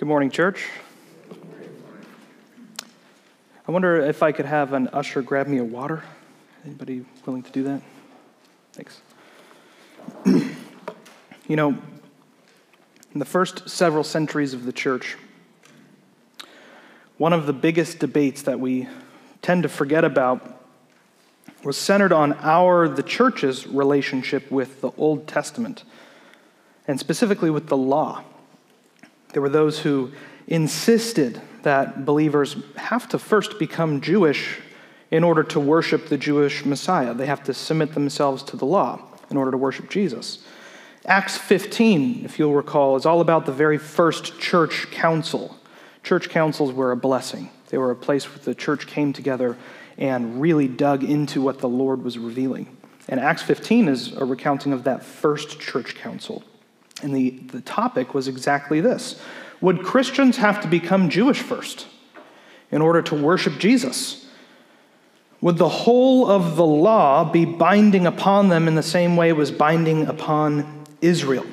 Good morning, church. I wonder if I could have an usher grab me a water. Anybody willing to do that? Thanks. you know, in the first several centuries of the church, one of the biggest debates that we tend to forget about was centered on our, the church's, relationship with the Old Testament, and specifically with the law. There were those who insisted that believers have to first become Jewish in order to worship the Jewish Messiah. They have to submit themselves to the law in order to worship Jesus. Acts 15, if you'll recall, is all about the very first church council. Church councils were a blessing. They were a place where the church came together and really dug into what the Lord was revealing. And Acts 15 is a recounting of that first church council. And the, the topic was exactly this Would Christians have to become Jewish first in order to worship Jesus? Would the whole of the law be binding upon them in the same way it was binding upon Israel?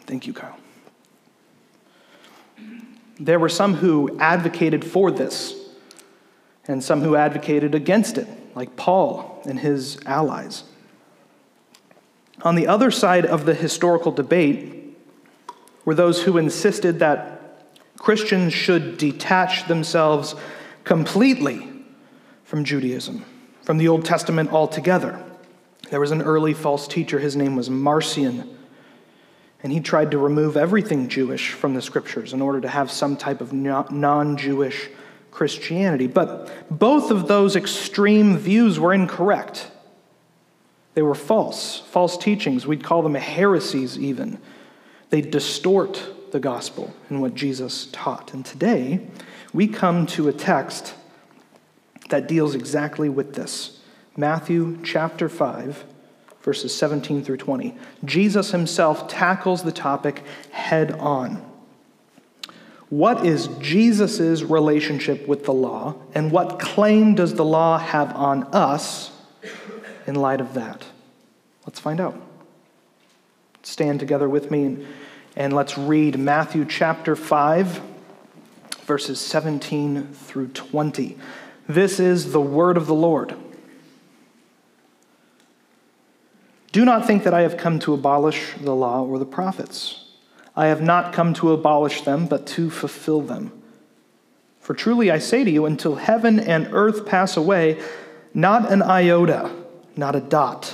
Thank you, Kyle. There were some who advocated for this, and some who advocated against it, like Paul and his allies. On the other side of the historical debate were those who insisted that Christians should detach themselves completely from Judaism, from the Old Testament altogether. There was an early false teacher, his name was Marcion, and he tried to remove everything Jewish from the scriptures in order to have some type of non Jewish Christianity. But both of those extreme views were incorrect. They were false, false teachings. We'd call them heresies, even. They distort the gospel and what Jesus taught. And today, we come to a text that deals exactly with this Matthew chapter 5, verses 17 through 20. Jesus himself tackles the topic head on. What is Jesus' relationship with the law, and what claim does the law have on us in light of that? Let's find out. Stand together with me and let's read Matthew chapter 5, verses 17 through 20. This is the word of the Lord. Do not think that I have come to abolish the law or the prophets. I have not come to abolish them, but to fulfill them. For truly I say to you, until heaven and earth pass away, not an iota, not a dot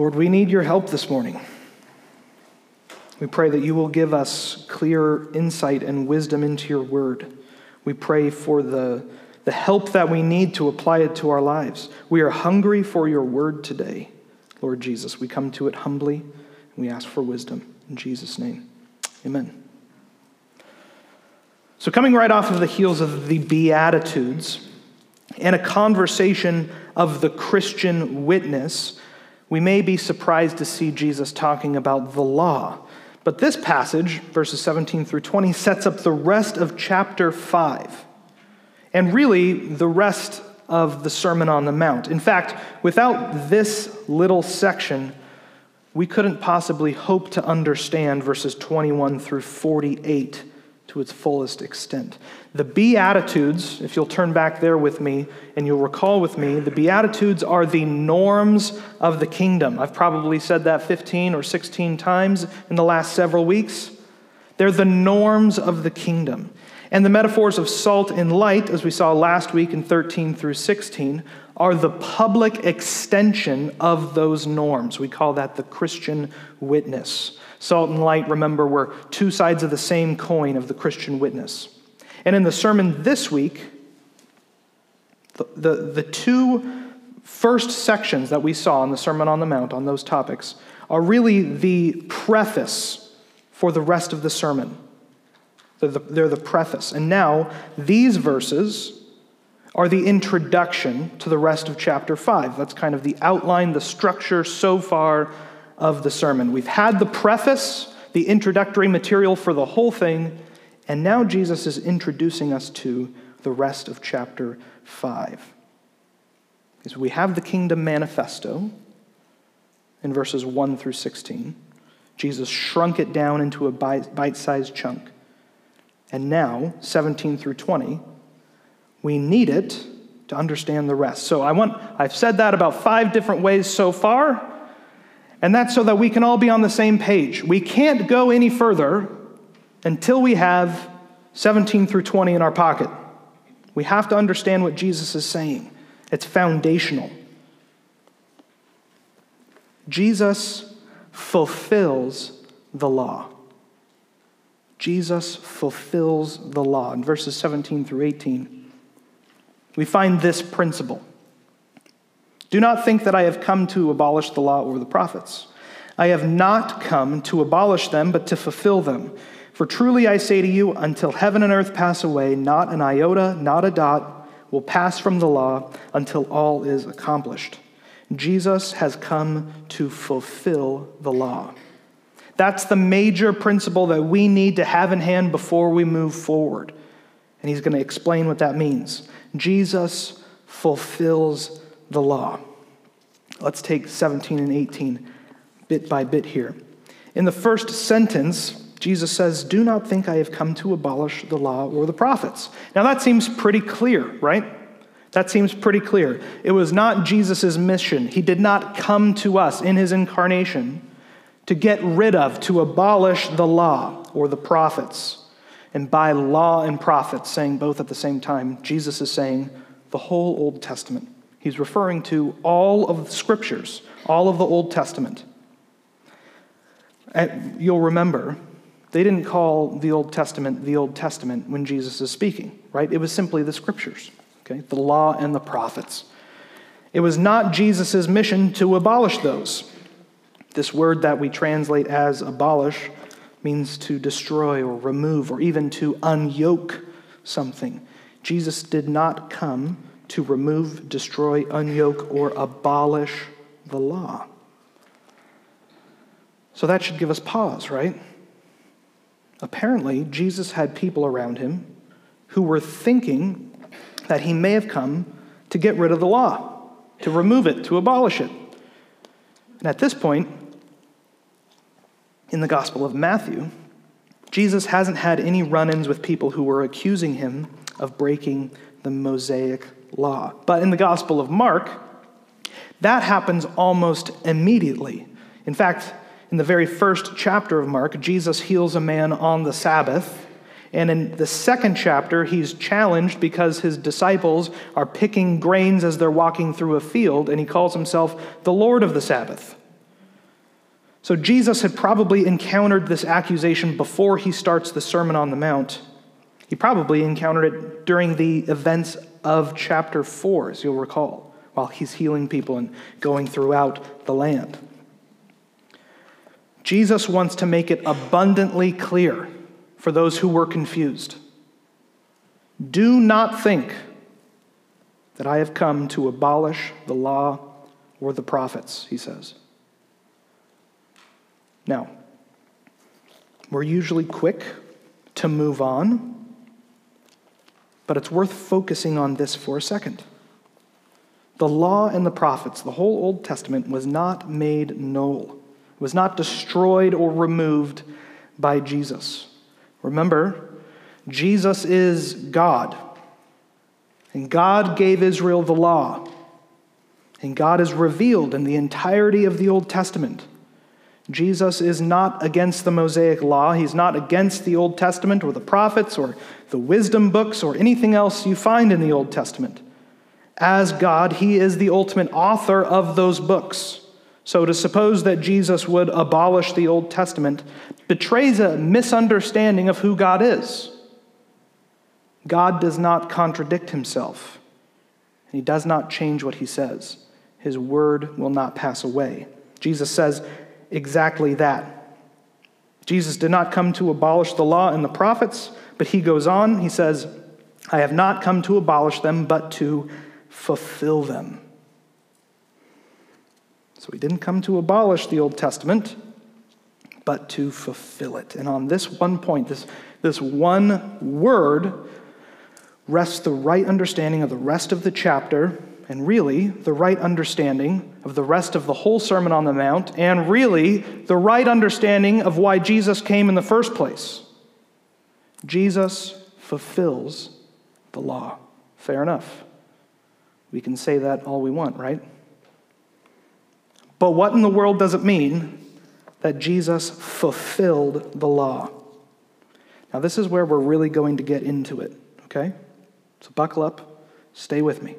Lord, we need your help this morning. We pray that you will give us clear insight and wisdom into your word. We pray for the, the help that we need to apply it to our lives. We are hungry for your word today, Lord Jesus. We come to it humbly and we ask for wisdom. In Jesus' name, amen. So, coming right off of the heels of the Beatitudes and a conversation of the Christian witness, we may be surprised to see Jesus talking about the law but this passage, verses 17 through 20, sets up the rest of chapter 5, and really the rest of the Sermon on the Mount. In fact, without this little section, we couldn't possibly hope to understand verses 21 through 48 to its fullest extent. The Beatitudes, if you'll turn back there with me and you'll recall with me, the Beatitudes are the norms of the kingdom. I've probably said that 15 or 16 times in the last several weeks. They're the norms of the kingdom. And the metaphors of salt and light, as we saw last week in 13 through 16, are the public extension of those norms. We call that the Christian witness. Salt and light, remember, were two sides of the same coin of the Christian witness. And in the sermon this week, the, the, the two first sections that we saw in the Sermon on the Mount on those topics are really the preface for the rest of the sermon. They're the, they're the preface. And now, these verses are the introduction to the rest of chapter 5. That's kind of the outline, the structure so far of the sermon. We've had the preface, the introductory material for the whole thing, and now Jesus is introducing us to the rest of chapter 5. Because we have the kingdom manifesto in verses 1 through 16. Jesus shrunk it down into a bite sized chunk. And now, 17 through 20, we need it to understand the rest. So I want I've said that about 5 different ways so far, and that's so that we can all be on the same page. We can't go any further until we have 17 through 20 in our pocket. We have to understand what Jesus is saying. It's foundational. Jesus fulfills the law. Jesus fulfills the law. In verses 17 through 18, we find this principle Do not think that I have come to abolish the law or the prophets. I have not come to abolish them, but to fulfill them. For truly I say to you, until heaven and earth pass away, not an iota, not a dot will pass from the law until all is accomplished. Jesus has come to fulfill the law. That's the major principle that we need to have in hand before we move forward. And he's going to explain what that means. Jesus fulfills the law. Let's take 17 and 18 bit by bit here. In the first sentence, Jesus says, Do not think I have come to abolish the law or the prophets. Now that seems pretty clear, right? That seems pretty clear. It was not Jesus' mission. He did not come to us in his incarnation to get rid of, to abolish the law or the prophets. And by law and prophets, saying both at the same time, Jesus is saying the whole Old Testament. He's referring to all of the scriptures, all of the Old Testament. And you'll remember they didn't call the Old Testament the Old Testament when Jesus is speaking, right? It was simply the scriptures, okay? The law and the prophets. It was not Jesus' mission to abolish those. This word that we translate as abolish means to destroy or remove or even to unyoke something. Jesus did not come to remove, destroy, unyoke, or abolish the law. So that should give us pause, right? Apparently, Jesus had people around him who were thinking that he may have come to get rid of the law, to remove it, to abolish it. And at this point, in the Gospel of Matthew, Jesus hasn't had any run ins with people who were accusing him of breaking the Mosaic law. But in the Gospel of Mark, that happens almost immediately. In fact, in the very first chapter of Mark, Jesus heals a man on the Sabbath. And in the second chapter, he's challenged because his disciples are picking grains as they're walking through a field, and he calls himself the Lord of the Sabbath. So Jesus had probably encountered this accusation before he starts the Sermon on the Mount. He probably encountered it during the events of chapter 4, as you'll recall, while he's healing people and going throughout the land. Jesus wants to make it abundantly clear for those who were confused. Do not think that I have come to abolish the law or the prophets, he says. Now, we're usually quick to move on, but it's worth focusing on this for a second. The law and the prophets, the whole Old Testament, was not made null was not destroyed or removed by Jesus. Remember, Jesus is God. And God gave Israel the law. And God is revealed in the entirety of the Old Testament. Jesus is not against the Mosaic law. He's not against the Old Testament or the prophets or the wisdom books or anything else you find in the Old Testament. As God, He is the ultimate author of those books. So to suppose that Jesus would abolish the Old Testament betrays a misunderstanding of who God is. God does not contradict himself, and he does not change what he says. His word will not pass away. Jesus says, exactly that. Jesus did not come to abolish the law and the prophets, but he goes on, he says, I have not come to abolish them, but to fulfill them. So he didn't come to abolish the Old Testament, but to fulfill it. And on this one point, this, this one word, rests the right understanding of the rest of the chapter, and really the right understanding of the rest of the whole Sermon on the Mount, and really the right understanding of why Jesus came in the first place. Jesus fulfills the law. Fair enough. We can say that all we want, right? But what in the world does it mean that Jesus fulfilled the law? Now, this is where we're really going to get into it, okay? So buckle up, stay with me.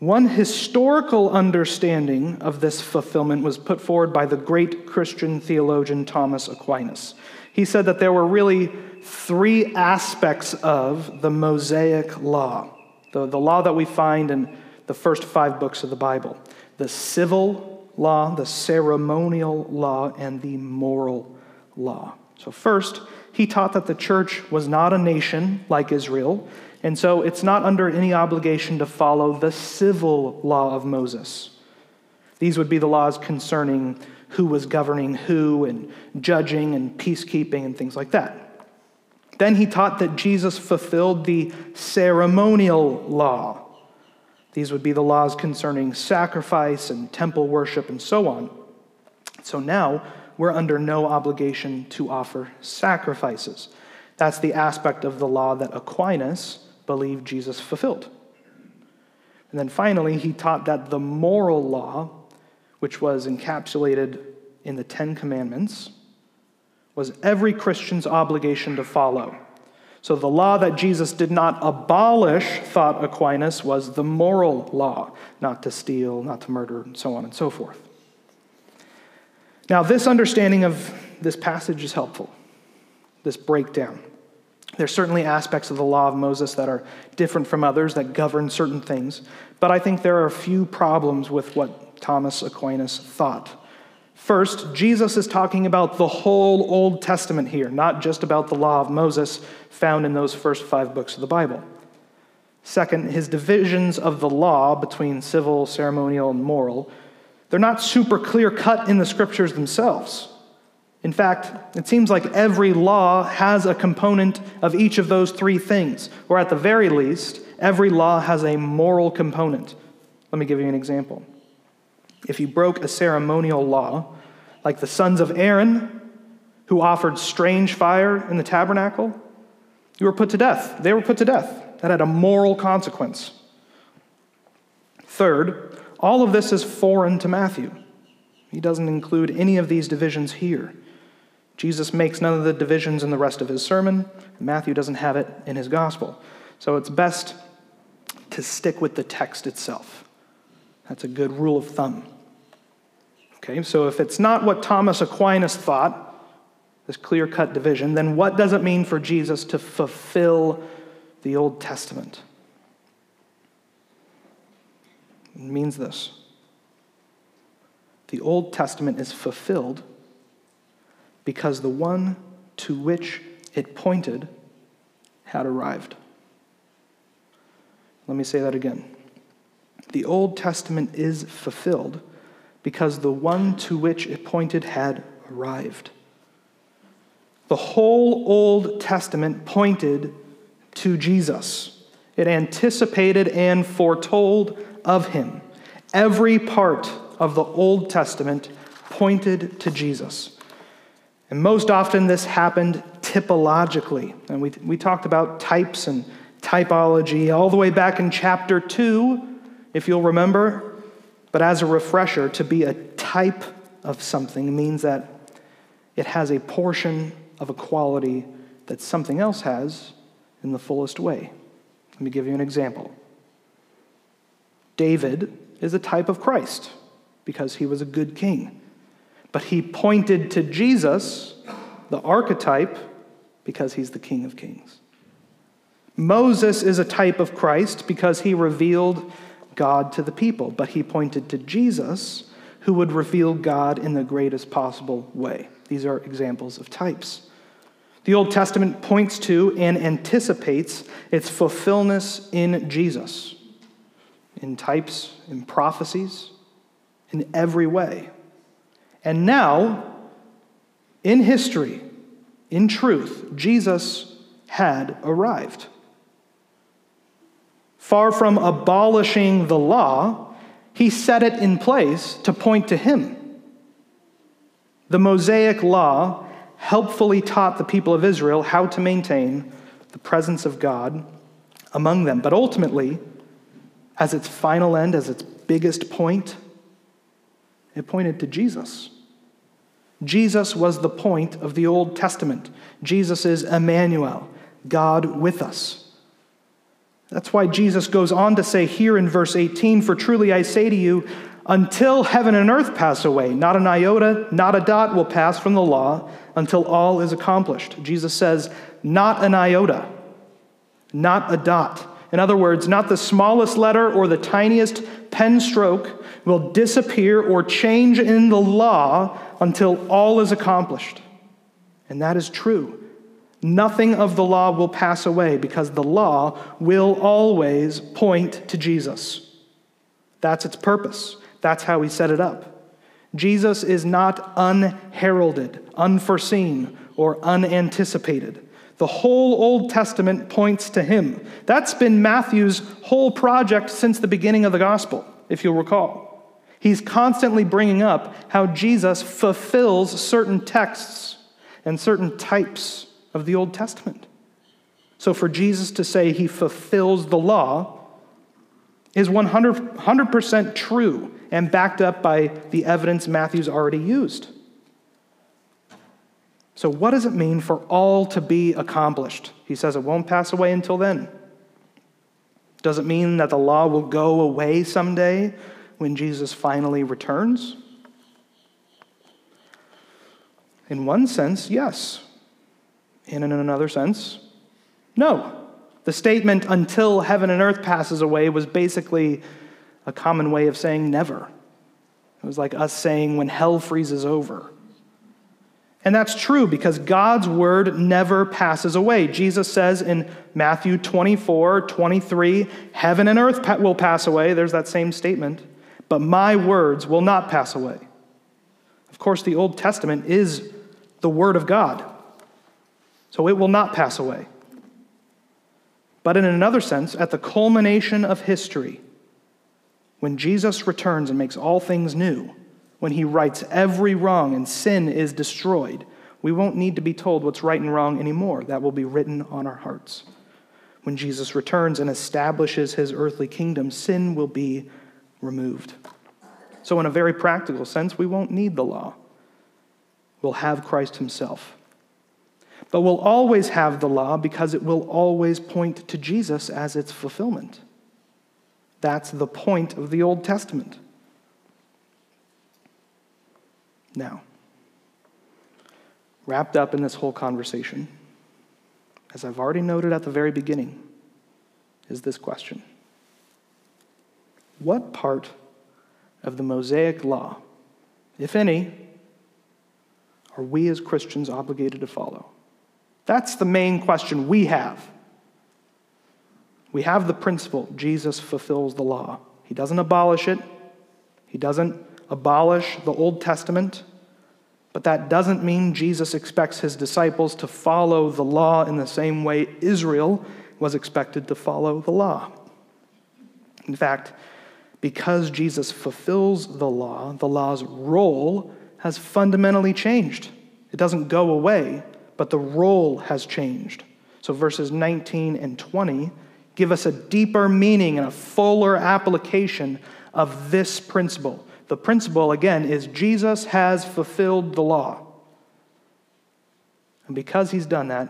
One historical understanding of this fulfillment was put forward by the great Christian theologian Thomas Aquinas. He said that there were really three aspects of the Mosaic law, the, the law that we find in the first five books of the Bible the civil law, the ceremonial law, and the moral law. So, first, he taught that the church was not a nation like Israel, and so it's not under any obligation to follow the civil law of Moses. These would be the laws concerning who was governing who, and judging, and peacekeeping, and things like that. Then he taught that Jesus fulfilled the ceremonial law. These would be the laws concerning sacrifice and temple worship and so on. So now we're under no obligation to offer sacrifices. That's the aspect of the law that Aquinas believed Jesus fulfilled. And then finally, he taught that the moral law, which was encapsulated in the Ten Commandments, was every Christian's obligation to follow. So the law that Jesus did not abolish, thought Aquinas, was the moral law not to steal, not to murder, and so on and so forth. Now, this understanding of this passage is helpful, this breakdown. There's certainly aspects of the law of Moses that are different from others that govern certain things, but I think there are a few problems with what Thomas Aquinas thought. First, Jesus is talking about the whole Old Testament here, not just about the law of Moses found in those first five books of the Bible. Second, his divisions of the law between civil, ceremonial, and moral, they're not super clear cut in the scriptures themselves. In fact, it seems like every law has a component of each of those three things, or at the very least, every law has a moral component. Let me give you an example. If you broke a ceremonial law, like the sons of Aaron, who offered strange fire in the tabernacle, you were put to death. They were put to death. That had a moral consequence. Third, all of this is foreign to Matthew. He doesn't include any of these divisions here. Jesus makes none of the divisions in the rest of his sermon. Matthew doesn't have it in his gospel. So it's best to stick with the text itself. That's a good rule of thumb. Okay, so if it's not what Thomas Aquinas thought, this clear cut division, then what does it mean for Jesus to fulfill the Old Testament? It means this the Old Testament is fulfilled because the one to which it pointed had arrived. Let me say that again. The Old Testament is fulfilled because the one to which it pointed had arrived. The whole Old Testament pointed to Jesus. It anticipated and foretold of him. Every part of the Old Testament pointed to Jesus. And most often this happened typologically. And we, we talked about types and typology all the way back in chapter 2, if you'll remember. But as a refresher, to be a type of something means that it has a portion of a quality that something else has in the fullest way. Let me give you an example. David is a type of Christ because he was a good king. But he pointed to Jesus, the archetype, because he's the King of Kings. Moses is a type of Christ because he revealed God to the people, but he pointed to Jesus, who would reveal God in the greatest possible way. These are examples of types. The Old Testament points to and anticipates its fulfillment in Jesus, in types, in prophecies, in every way. And now, in history, in truth, Jesus had arrived. Far from abolishing the law, he set it in place to point to him. The Mosaic law helpfully taught the people of Israel how to maintain the presence of God among them. But ultimately, as its final end, as its biggest point, it pointed to Jesus. Jesus was the point of the Old Testament. Jesus is Emmanuel, God with us. That's why Jesus goes on to say here in verse 18 For truly I say to you, until heaven and earth pass away, not an iota, not a dot will pass from the law until all is accomplished. Jesus says, not an iota, not a dot. In other words, not the smallest letter or the tiniest pen stroke will disappear or change in the law until all is accomplished. And that is true. Nothing of the law will pass away because the law will always point to Jesus. That's its purpose. That's how he set it up. Jesus is not unheralded, unforeseen, or unanticipated. The whole Old Testament points to him. That's been Matthew's whole project since the beginning of the gospel, if you'll recall. He's constantly bringing up how Jesus fulfills certain texts and certain types of the Old Testament. So for Jesus to say he fulfills the law is 100%, 100% true and backed up by the evidence Matthew's already used. So, what does it mean for all to be accomplished? He says it won't pass away until then. Does it mean that the law will go away someday when Jesus finally returns? In one sense, yes. And in another sense, no. The statement, until heaven and earth passes away, was basically a common way of saying never. It was like us saying when hell freezes over. And that's true because God's word never passes away. Jesus says in Matthew 24, 23, heaven and earth will pass away. There's that same statement. But my words will not pass away. Of course, the Old Testament is the word of God. So it will not pass away. But in another sense, at the culmination of history, when Jesus returns and makes all things new, when he rights every wrong and sin is destroyed, we won't need to be told what's right and wrong anymore. That will be written on our hearts. When Jesus returns and establishes his earthly kingdom, sin will be removed. So, in a very practical sense, we won't need the law. We'll have Christ himself. But we'll always have the law because it will always point to Jesus as its fulfillment. That's the point of the Old Testament. Now, wrapped up in this whole conversation, as I've already noted at the very beginning, is this question What part of the Mosaic law, if any, are we as Christians obligated to follow? That's the main question we have. We have the principle Jesus fulfills the law. He doesn't abolish it, He doesn't abolish the Old Testament, but that doesn't mean Jesus expects His disciples to follow the law in the same way Israel was expected to follow the law. In fact, because Jesus fulfills the law, the law's role has fundamentally changed. It doesn't go away, but the role has changed. So verses 19 and 20 give us a deeper meaning and a fuller application of this principle. The principle, again, is Jesus has fulfilled the law. And because he's done that,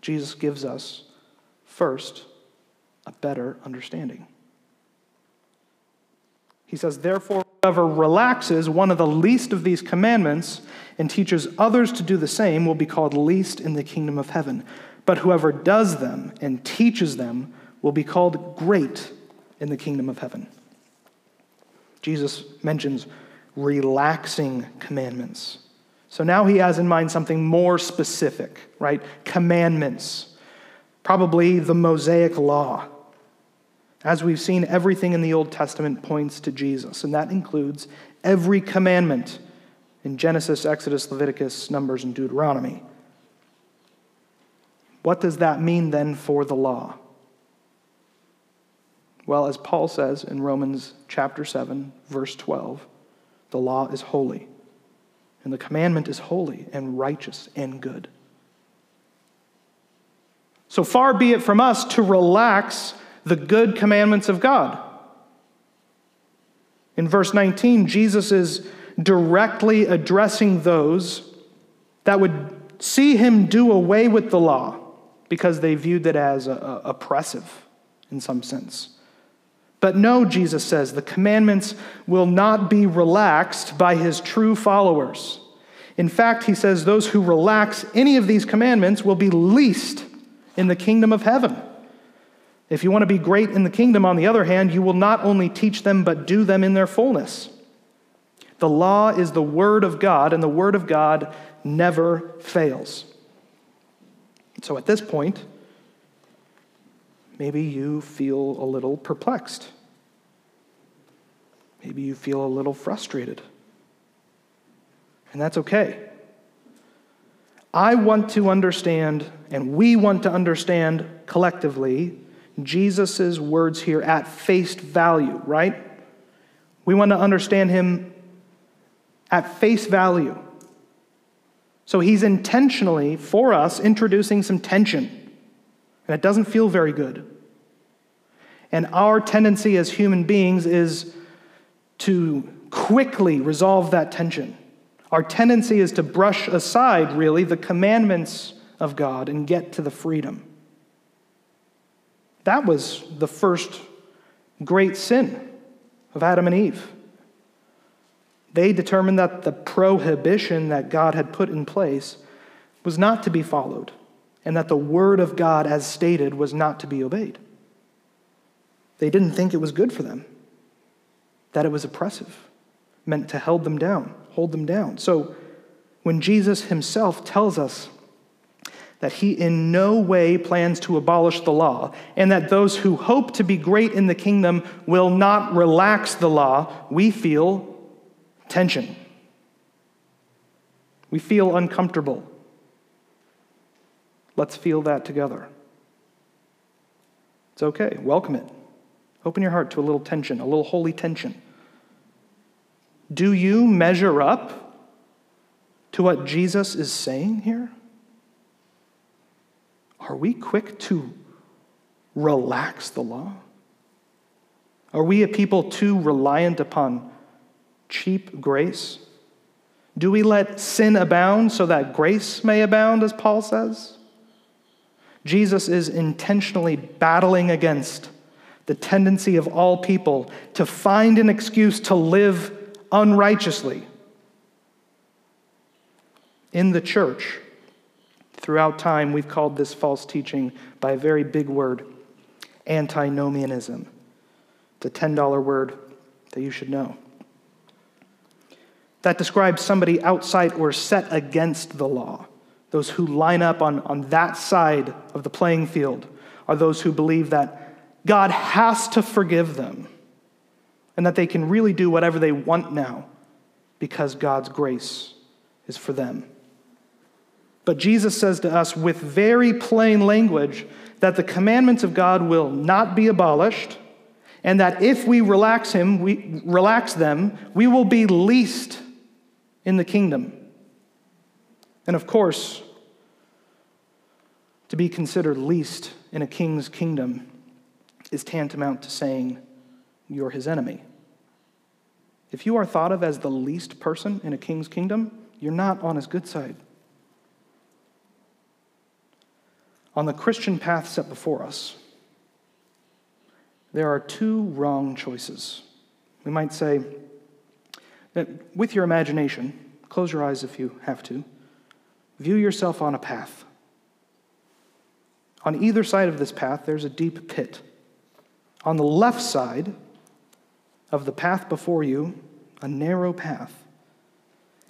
Jesus gives us, first, a better understanding. He says, Therefore, whoever relaxes one of the least of these commandments and teaches others to do the same will be called least in the kingdom of heaven. But whoever does them and teaches them will be called great in the kingdom of heaven. Jesus mentions relaxing commandments. So now he has in mind something more specific, right? Commandments, probably the Mosaic law. As we've seen, everything in the Old Testament points to Jesus, and that includes every commandment in Genesis, Exodus, Leviticus, Numbers, and Deuteronomy. What does that mean then for the law? Well, as Paul says in Romans chapter 7, verse 12, the law is holy, and the commandment is holy and righteous and good. So far be it from us to relax the good commandments of God. In verse 19, Jesus is directly addressing those that would see him do away with the law because they viewed it as uh, uh, oppressive in some sense. But no, Jesus says, the commandments will not be relaxed by his true followers. In fact, he says those who relax any of these commandments will be least in the kingdom of heaven. If you want to be great in the kingdom, on the other hand, you will not only teach them, but do them in their fullness. The law is the word of God, and the word of God never fails. So at this point, maybe you feel a little perplexed. Maybe you feel a little frustrated. And that's okay. I want to understand, and we want to understand collectively, Jesus' words here at face value, right? We want to understand him at face value. So he's intentionally, for us, introducing some tension. And it doesn't feel very good. And our tendency as human beings is to quickly resolve that tension. Our tendency is to brush aside, really, the commandments of God and get to the freedom. That was the first great sin of Adam and Eve. They determined that the prohibition that God had put in place was not to be followed, and that the word of God, as stated, was not to be obeyed. They didn't think it was good for them, that it was oppressive, meant to hold them down, hold them down. So when Jesus himself tells us that he in no way plans to abolish the law, and that those who hope to be great in the kingdom will not relax the law, we feel tension. We feel uncomfortable. Let's feel that together. It's okay. Welcome it. Open your heart to a little tension, a little holy tension. Do you measure up to what Jesus is saying here? Are we quick to relax the law? Are we a people too reliant upon cheap grace? Do we let sin abound so that grace may abound, as Paul says? Jesus is intentionally battling against the tendency of all people to find an excuse to live unrighteously. In the church, Throughout time, we've called this false teaching by a very big word antinomianism. It's a $10 word that you should know. That describes somebody outside or set against the law. Those who line up on, on that side of the playing field are those who believe that God has to forgive them and that they can really do whatever they want now because God's grace is for them. But Jesus says to us with very plain language that the commandments of God will not be abolished, and that if we relax him, we relax them, we will be least in the kingdom. And of course, to be considered least in a king's kingdom is tantamount to saying you're his enemy. If you are thought of as the least person in a king's kingdom, you're not on his good side. On the Christian path set before us, there are two wrong choices. We might say that with your imagination, close your eyes if you have to, view yourself on a path. On either side of this path, there's a deep pit. On the left side of the path before you, a narrow path,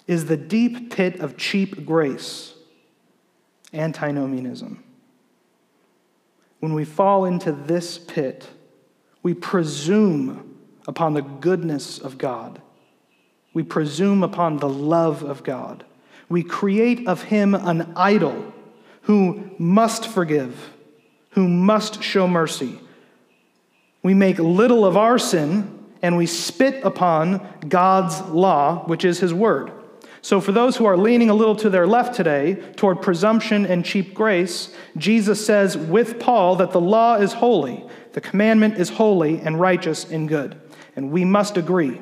is the deep pit of cheap grace, antinomianism. When we fall into this pit, we presume upon the goodness of God. We presume upon the love of God. We create of him an idol who must forgive, who must show mercy. We make little of our sin and we spit upon God's law, which is his word. So, for those who are leaning a little to their left today toward presumption and cheap grace, Jesus says with Paul that the law is holy, the commandment is holy and righteous and good. And we must agree.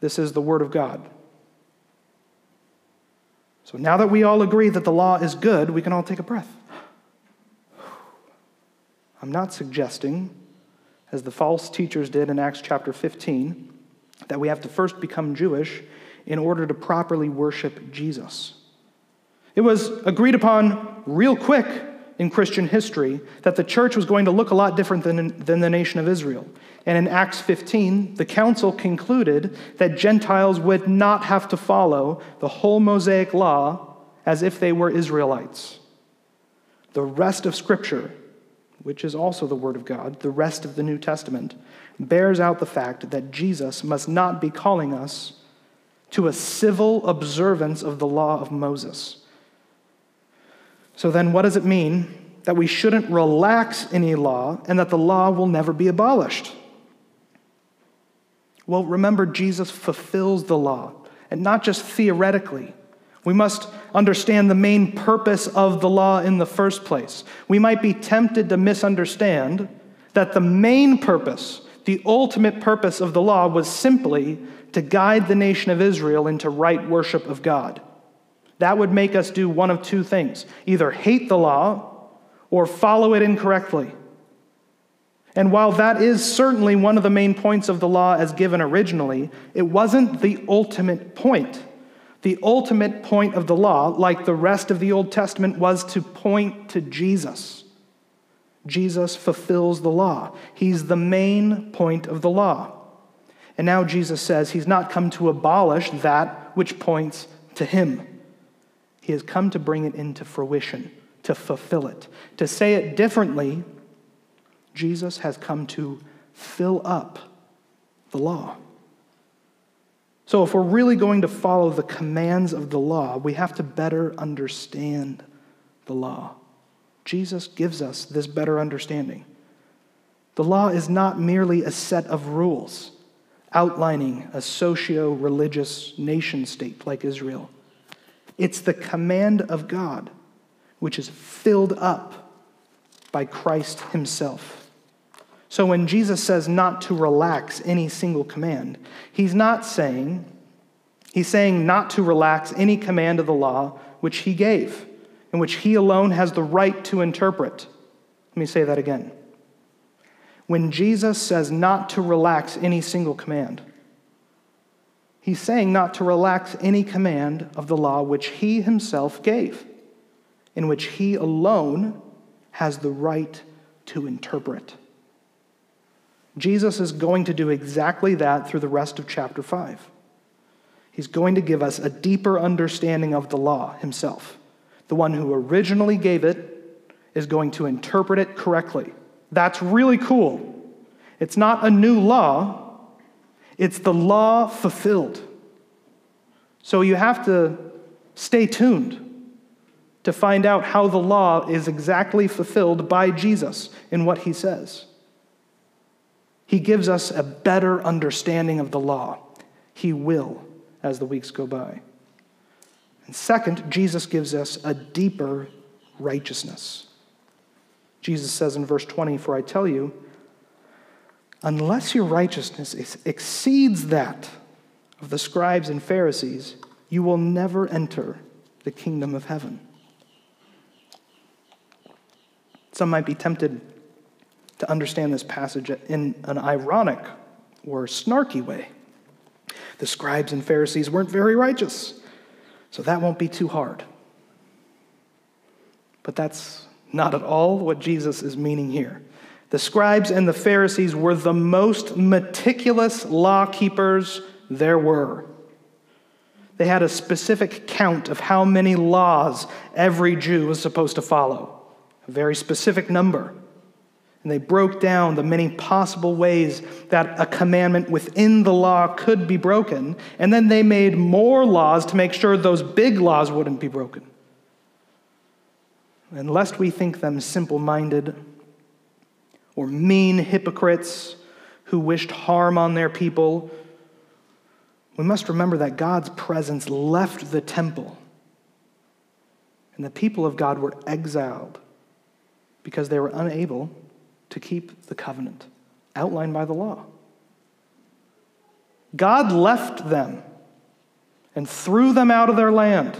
This is the word of God. So, now that we all agree that the law is good, we can all take a breath. I'm not suggesting, as the false teachers did in Acts chapter 15, that we have to first become Jewish in order to properly worship Jesus. It was agreed upon real quick in Christian history that the church was going to look a lot different than, than the nation of Israel. And in Acts 15, the council concluded that Gentiles would not have to follow the whole Mosaic law as if they were Israelites. The rest of Scripture, which is also the Word of God, the rest of the New Testament, bears out the fact that Jesus must not be calling us to a civil observance of the law of Moses. So then, what does it mean that we shouldn't relax any law and that the law will never be abolished? Well, remember, Jesus fulfills the law, and not just theoretically. We must understand the main purpose of the law in the first place. We might be tempted to misunderstand that the main purpose, the ultimate purpose of the law, was simply to guide the nation of Israel into right worship of God. That would make us do one of two things either hate the law or follow it incorrectly. And while that is certainly one of the main points of the law as given originally, it wasn't the ultimate point. The ultimate point of the law, like the rest of the Old Testament, was to point to Jesus. Jesus fulfills the law, He's the main point of the law. And now Jesus says he's not come to abolish that which points to him. He has come to bring it into fruition, to fulfill it. To say it differently, Jesus has come to fill up the law. So, if we're really going to follow the commands of the law, we have to better understand the law. Jesus gives us this better understanding. The law is not merely a set of rules outlining a socio religious nation state like Israel. It's the command of God, which is filled up by Christ Himself. So when Jesus says not to relax any single command, He's not saying, He's saying not to relax any command of the law which He gave, and which He alone has the right to interpret. Let me say that again when Jesus says not to relax any single command. He's saying not to relax any command of the law which he himself gave, in which he alone has the right to interpret. Jesus is going to do exactly that through the rest of chapter 5. He's going to give us a deeper understanding of the law himself. The one who originally gave it is going to interpret it correctly. That's really cool. It's not a new law, it's the law fulfilled. So you have to stay tuned to find out how the law is exactly fulfilled by Jesus in what he says. He gives us a better understanding of the law. He will as the weeks go by. And second, Jesus gives us a deeper righteousness. Jesus says in verse 20, For I tell you, unless your righteousness exceeds that of the scribes and Pharisees, you will never enter the kingdom of heaven. Some might be tempted to understand this passage in an ironic or snarky way. The scribes and Pharisees weren't very righteous, so that won't be too hard. But that's not at all what Jesus is meaning here. The scribes and the Pharisees were the most meticulous law keepers there were. They had a specific count of how many laws every Jew was supposed to follow, a very specific number. And they broke down the many possible ways that a commandment within the law could be broken. And then they made more laws to make sure those big laws wouldn't be broken. And lest we think them simple minded or mean hypocrites who wished harm on their people, we must remember that God's presence left the temple. And the people of God were exiled because they were unable to keep the covenant outlined by the law. God left them and threw them out of their land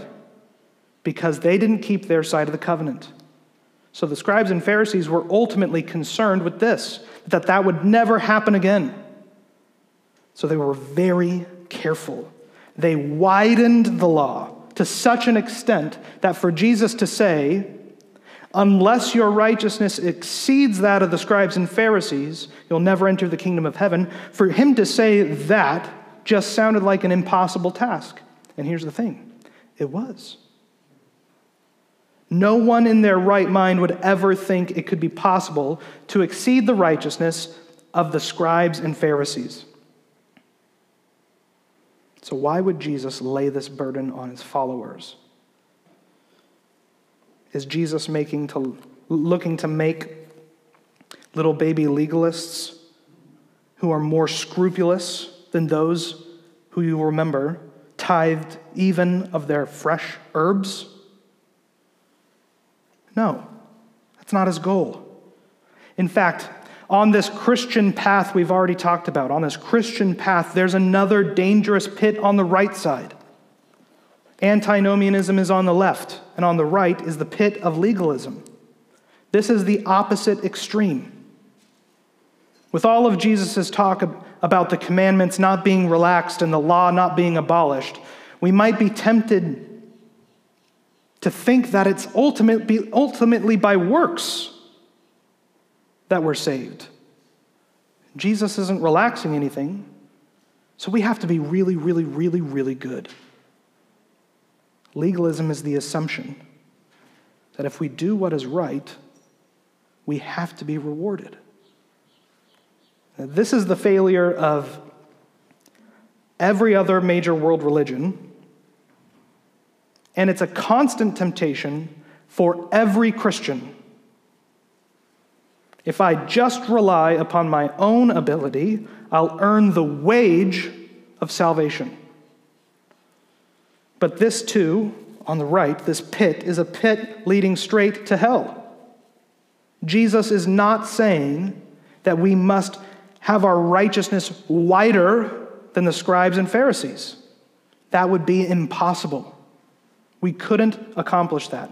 because they didn't keep their side of the covenant. So the scribes and Pharisees were ultimately concerned with this that that would never happen again. So they were very careful. They widened the law to such an extent that for Jesus to say, Unless your righteousness exceeds that of the scribes and Pharisees, you'll never enter the kingdom of heaven. For him to say that just sounded like an impossible task. And here's the thing it was. No one in their right mind would ever think it could be possible to exceed the righteousness of the scribes and Pharisees. So, why would Jesus lay this burden on his followers? Is Jesus making to, looking to make little baby legalists who are more scrupulous than those who you remember tithed even of their fresh herbs? No, that's not his goal. In fact, on this Christian path we've already talked about, on this Christian path, there's another dangerous pit on the right side. Antinomianism is on the left, and on the right is the pit of legalism. This is the opposite extreme. With all of Jesus' talk about the commandments not being relaxed and the law not being abolished, we might be tempted to think that it's ultimately, ultimately by works that we're saved. Jesus isn't relaxing anything, so we have to be really, really, really, really good. Legalism is the assumption that if we do what is right, we have to be rewarded. This is the failure of every other major world religion, and it's a constant temptation for every Christian. If I just rely upon my own ability, I'll earn the wage of salvation. But this too, on the right, this pit, is a pit leading straight to hell. Jesus is not saying that we must have our righteousness wider than the scribes and Pharisees. That would be impossible. We couldn't accomplish that.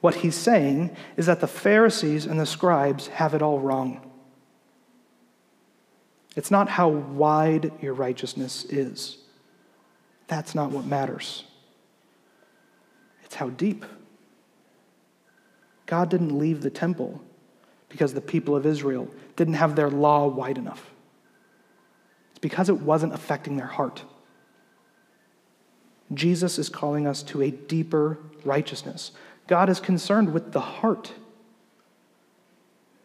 What he's saying is that the Pharisees and the scribes have it all wrong. It's not how wide your righteousness is. That's not what matters. It's how deep. God didn't leave the temple because the people of Israel didn't have their law wide enough. It's because it wasn't affecting their heart. Jesus is calling us to a deeper righteousness. God is concerned with the heart.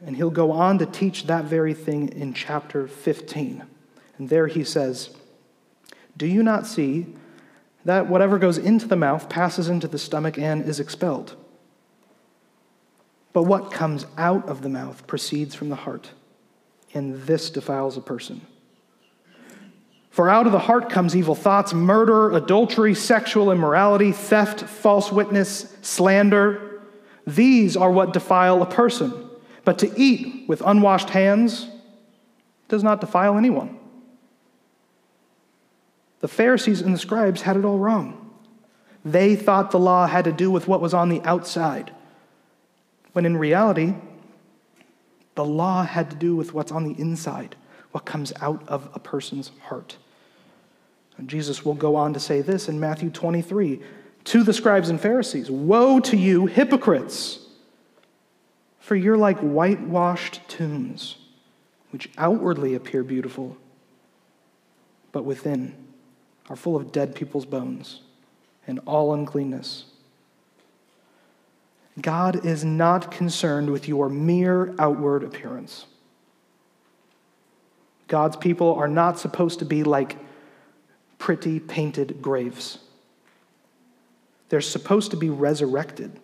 And he'll go on to teach that very thing in chapter 15. And there he says, Do you not see that whatever goes into the mouth passes into the stomach and is expelled. But what comes out of the mouth proceeds from the heart, and this defiles a person. For out of the heart comes evil thoughts, murder, adultery, sexual immorality, theft, false witness, slander. These are what defile a person. But to eat with unwashed hands does not defile anyone. The Pharisees and the scribes had it all wrong. They thought the law had to do with what was on the outside, when in reality, the law had to do with what's on the inside, what comes out of a person's heart. And Jesus will go on to say this in Matthew 23 to the scribes and Pharisees Woe to you, hypocrites! For you're like whitewashed tombs, which outwardly appear beautiful, but within are full of dead people's bones and all uncleanness. God is not concerned with your mere outward appearance. God's people are not supposed to be like pretty painted graves. They're supposed to be resurrected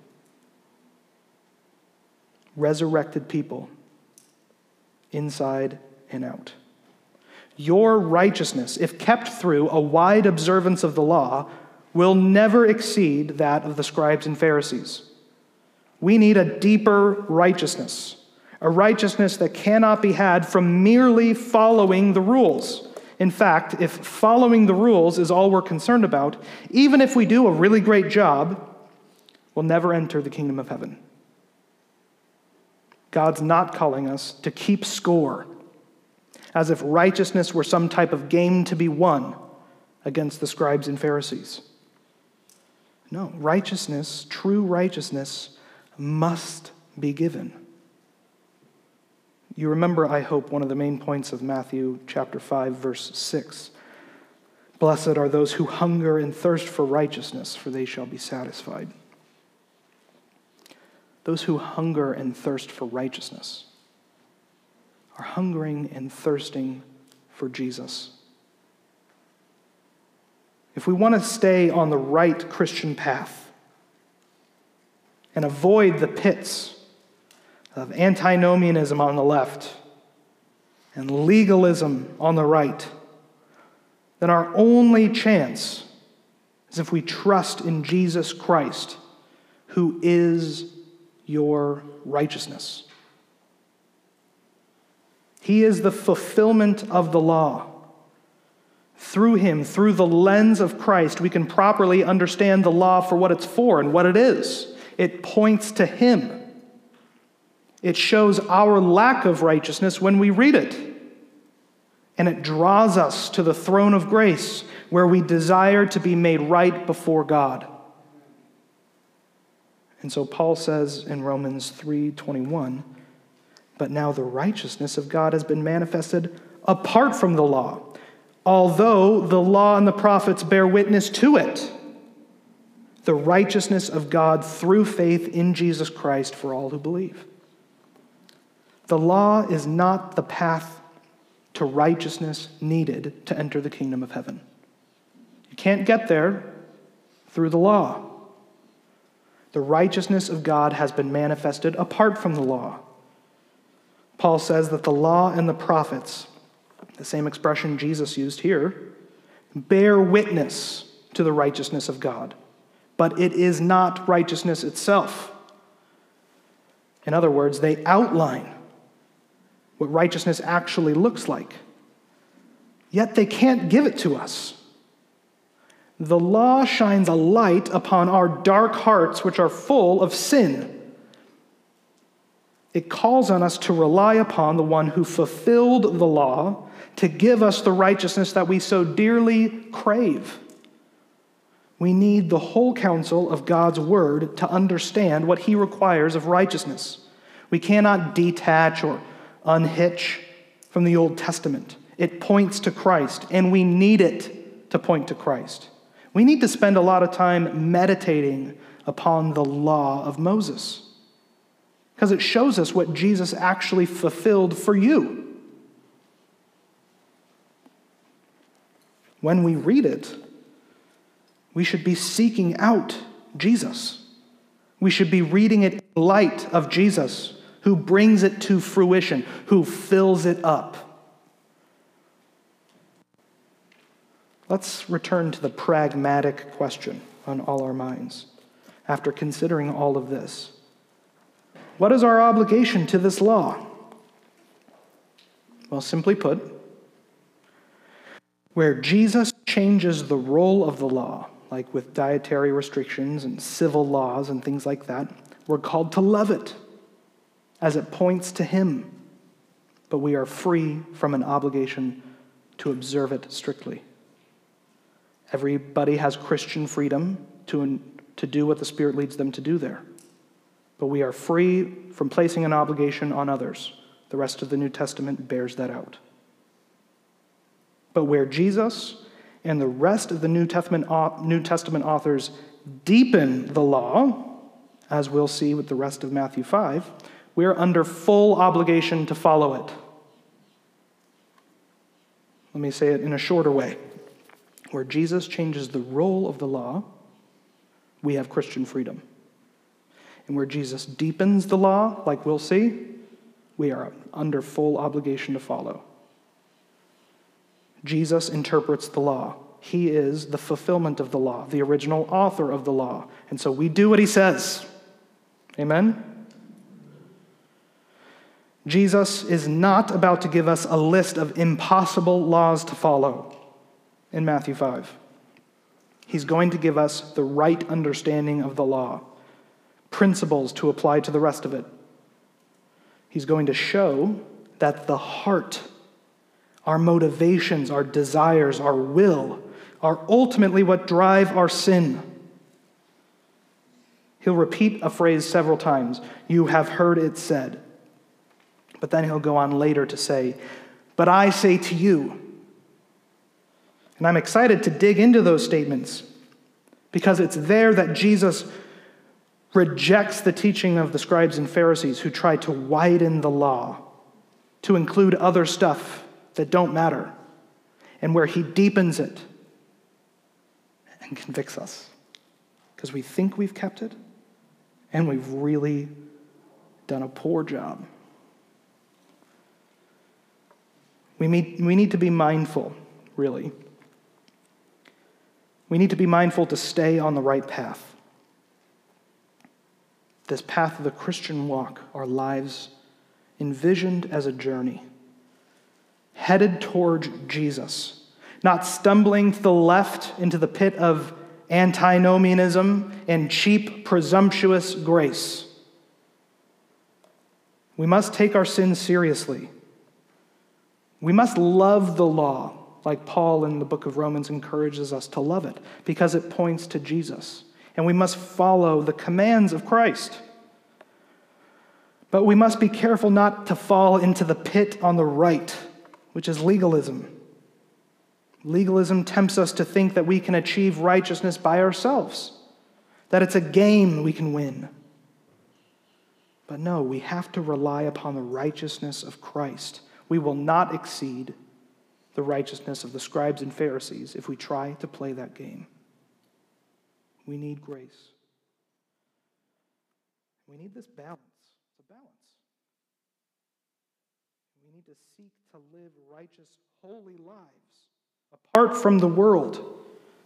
resurrected people, inside and out. Your righteousness, if kept through a wide observance of the law, will never exceed that of the scribes and Pharisees. We need a deeper righteousness, a righteousness that cannot be had from merely following the rules. In fact, if following the rules is all we're concerned about, even if we do a really great job, we'll never enter the kingdom of heaven. God's not calling us to keep score, as if righteousness were some type of game to be won against the scribes and Pharisees. No, righteousness, true righteousness, must be given. You remember, I hope, one of the main points of Matthew chapter 5, verse 6. Blessed are those who hunger and thirst for righteousness, for they shall be satisfied those who hunger and thirst for righteousness are hungering and thirsting for Jesus. If we want to stay on the right Christian path and avoid the pits of antinomianism on the left and legalism on the right, then our only chance is if we trust in Jesus Christ, who is your righteousness. He is the fulfillment of the law. Through him, through the lens of Christ, we can properly understand the law for what it's for and what it is. It points to him. It shows our lack of righteousness when we read it. And it draws us to the throne of grace where we desire to be made right before God. And so Paul says in Romans 3:21, but now the righteousness of God has been manifested apart from the law, although the law and the prophets bear witness to it. The righteousness of God through faith in Jesus Christ for all who believe. The law is not the path to righteousness needed to enter the kingdom of heaven. You can't get there through the law. The righteousness of God has been manifested apart from the law. Paul says that the law and the prophets, the same expression Jesus used here, bear witness to the righteousness of God, but it is not righteousness itself. In other words, they outline what righteousness actually looks like, yet they can't give it to us. The law shines a light upon our dark hearts, which are full of sin. It calls on us to rely upon the one who fulfilled the law to give us the righteousness that we so dearly crave. We need the whole counsel of God's word to understand what he requires of righteousness. We cannot detach or unhitch from the Old Testament. It points to Christ, and we need it to point to Christ. We need to spend a lot of time meditating upon the law of Moses because it shows us what Jesus actually fulfilled for you. When we read it, we should be seeking out Jesus. We should be reading it in light of Jesus, who brings it to fruition, who fills it up. Let's return to the pragmatic question on all our minds after considering all of this. What is our obligation to this law? Well, simply put, where Jesus changes the role of the law, like with dietary restrictions and civil laws and things like that, we're called to love it as it points to Him, but we are free from an obligation to observe it strictly. Everybody has Christian freedom to, to do what the Spirit leads them to do there. but we are free from placing an obligation on others. The rest of the New Testament bears that out. But where Jesus and the rest of the New Testament, New Testament authors deepen the law, as we'll see with the rest of Matthew 5, we're under full obligation to follow it. Let me say it in a shorter way. Where Jesus changes the role of the law, we have Christian freedom. And where Jesus deepens the law, like we'll see, we are under full obligation to follow. Jesus interprets the law. He is the fulfillment of the law, the original author of the law. And so we do what he says. Amen? Jesus is not about to give us a list of impossible laws to follow in Matthew 5. He's going to give us the right understanding of the law, principles to apply to the rest of it. He's going to show that the heart, our motivations, our desires, our will, are ultimately what drive our sin. He'll repeat a phrase several times. You have heard it said. But then he'll go on later to say, But I say to you. And I'm excited to dig into those statements because it's there that Jesus rejects the teaching of the scribes and Pharisees who try to widen the law to include other stuff that don't matter, and where he deepens it and convicts us because we think we've kept it and we've really done a poor job. We need, we need to be mindful, really. We need to be mindful to stay on the right path. This path of the Christian walk, our lives envisioned as a journey, headed toward Jesus, not stumbling to the left into the pit of antinomianism and cheap, presumptuous grace. We must take our sins seriously we must love the law, like Paul in the book of Romans encourages us to love it, because it points to Jesus. And we must follow the commands of Christ. But we must be careful not to fall into the pit on the right, which is legalism. Legalism tempts us to think that we can achieve righteousness by ourselves, that it's a game we can win. But no, we have to rely upon the righteousness of Christ we will not exceed the righteousness of the scribes and Pharisees if we try to play that game. We need grace. We need this balance. It's a balance. We need to seek to live righteous, holy lives apart from the world,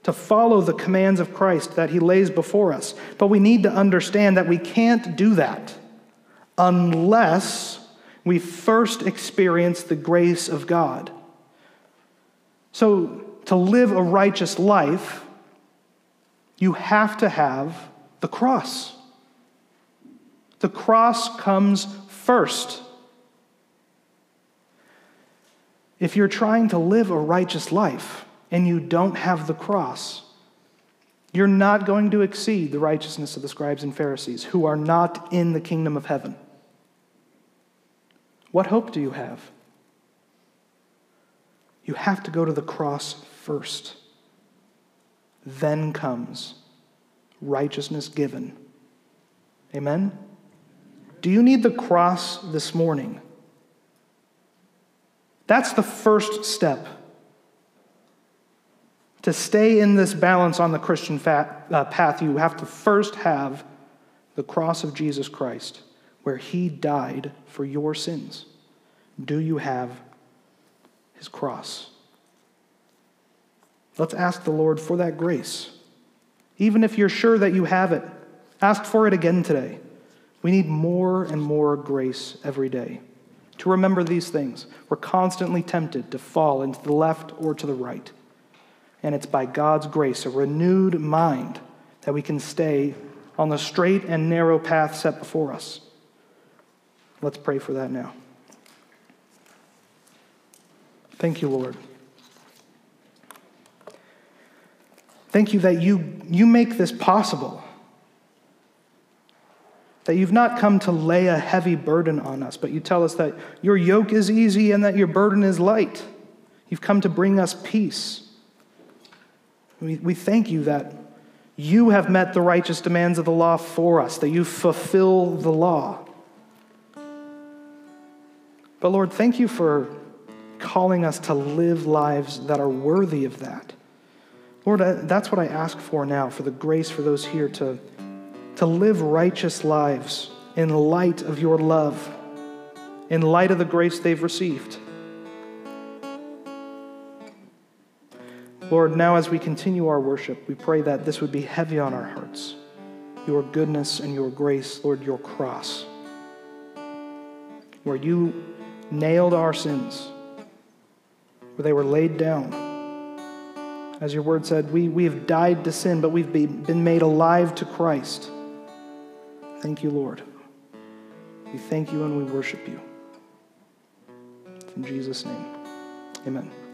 to follow the commands of Christ that He lays before us. But we need to understand that we can't do that unless we first experience the grace of God. So, to live a righteous life, you have to have the cross. The cross comes first. If you're trying to live a righteous life and you don't have the cross, you're not going to exceed the righteousness of the scribes and Pharisees who are not in the kingdom of heaven. What hope do you have? You have to go to the cross first. Then comes righteousness given. Amen? Do you need the cross this morning? That's the first step. To stay in this balance on the Christian fat, uh, path, you have to first have the cross of Jesus Christ where he died for your sins? Do you have his cross? Let's ask the Lord for that grace. Even if you're sure that you have it, ask for it again today. We need more and more grace every day to remember these things. We're constantly tempted to fall into the left or to the right. And it's by God's grace, a renewed mind, that we can stay on the straight and narrow path set before us. Let's pray for that now. Thank you, Lord. Thank you that you, you make this possible. That you've not come to lay a heavy burden on us, but you tell us that your yoke is easy and that your burden is light. You've come to bring us peace. We, we thank you that you have met the righteous demands of the law for us, that you fulfill the law. But Lord, thank you for calling us to live lives that are worthy of that. Lord, that's what I ask for now for the grace for those here to, to live righteous lives in light of your love, in light of the grace they've received. Lord, now as we continue our worship, we pray that this would be heavy on our hearts. Your goodness and your grace, Lord, your cross, where you nailed our sins, where they were laid down. As your word said, we, we have died to sin, but we've been made alive to Christ. Thank you, Lord. We thank you and we worship you. In Jesus' name, amen.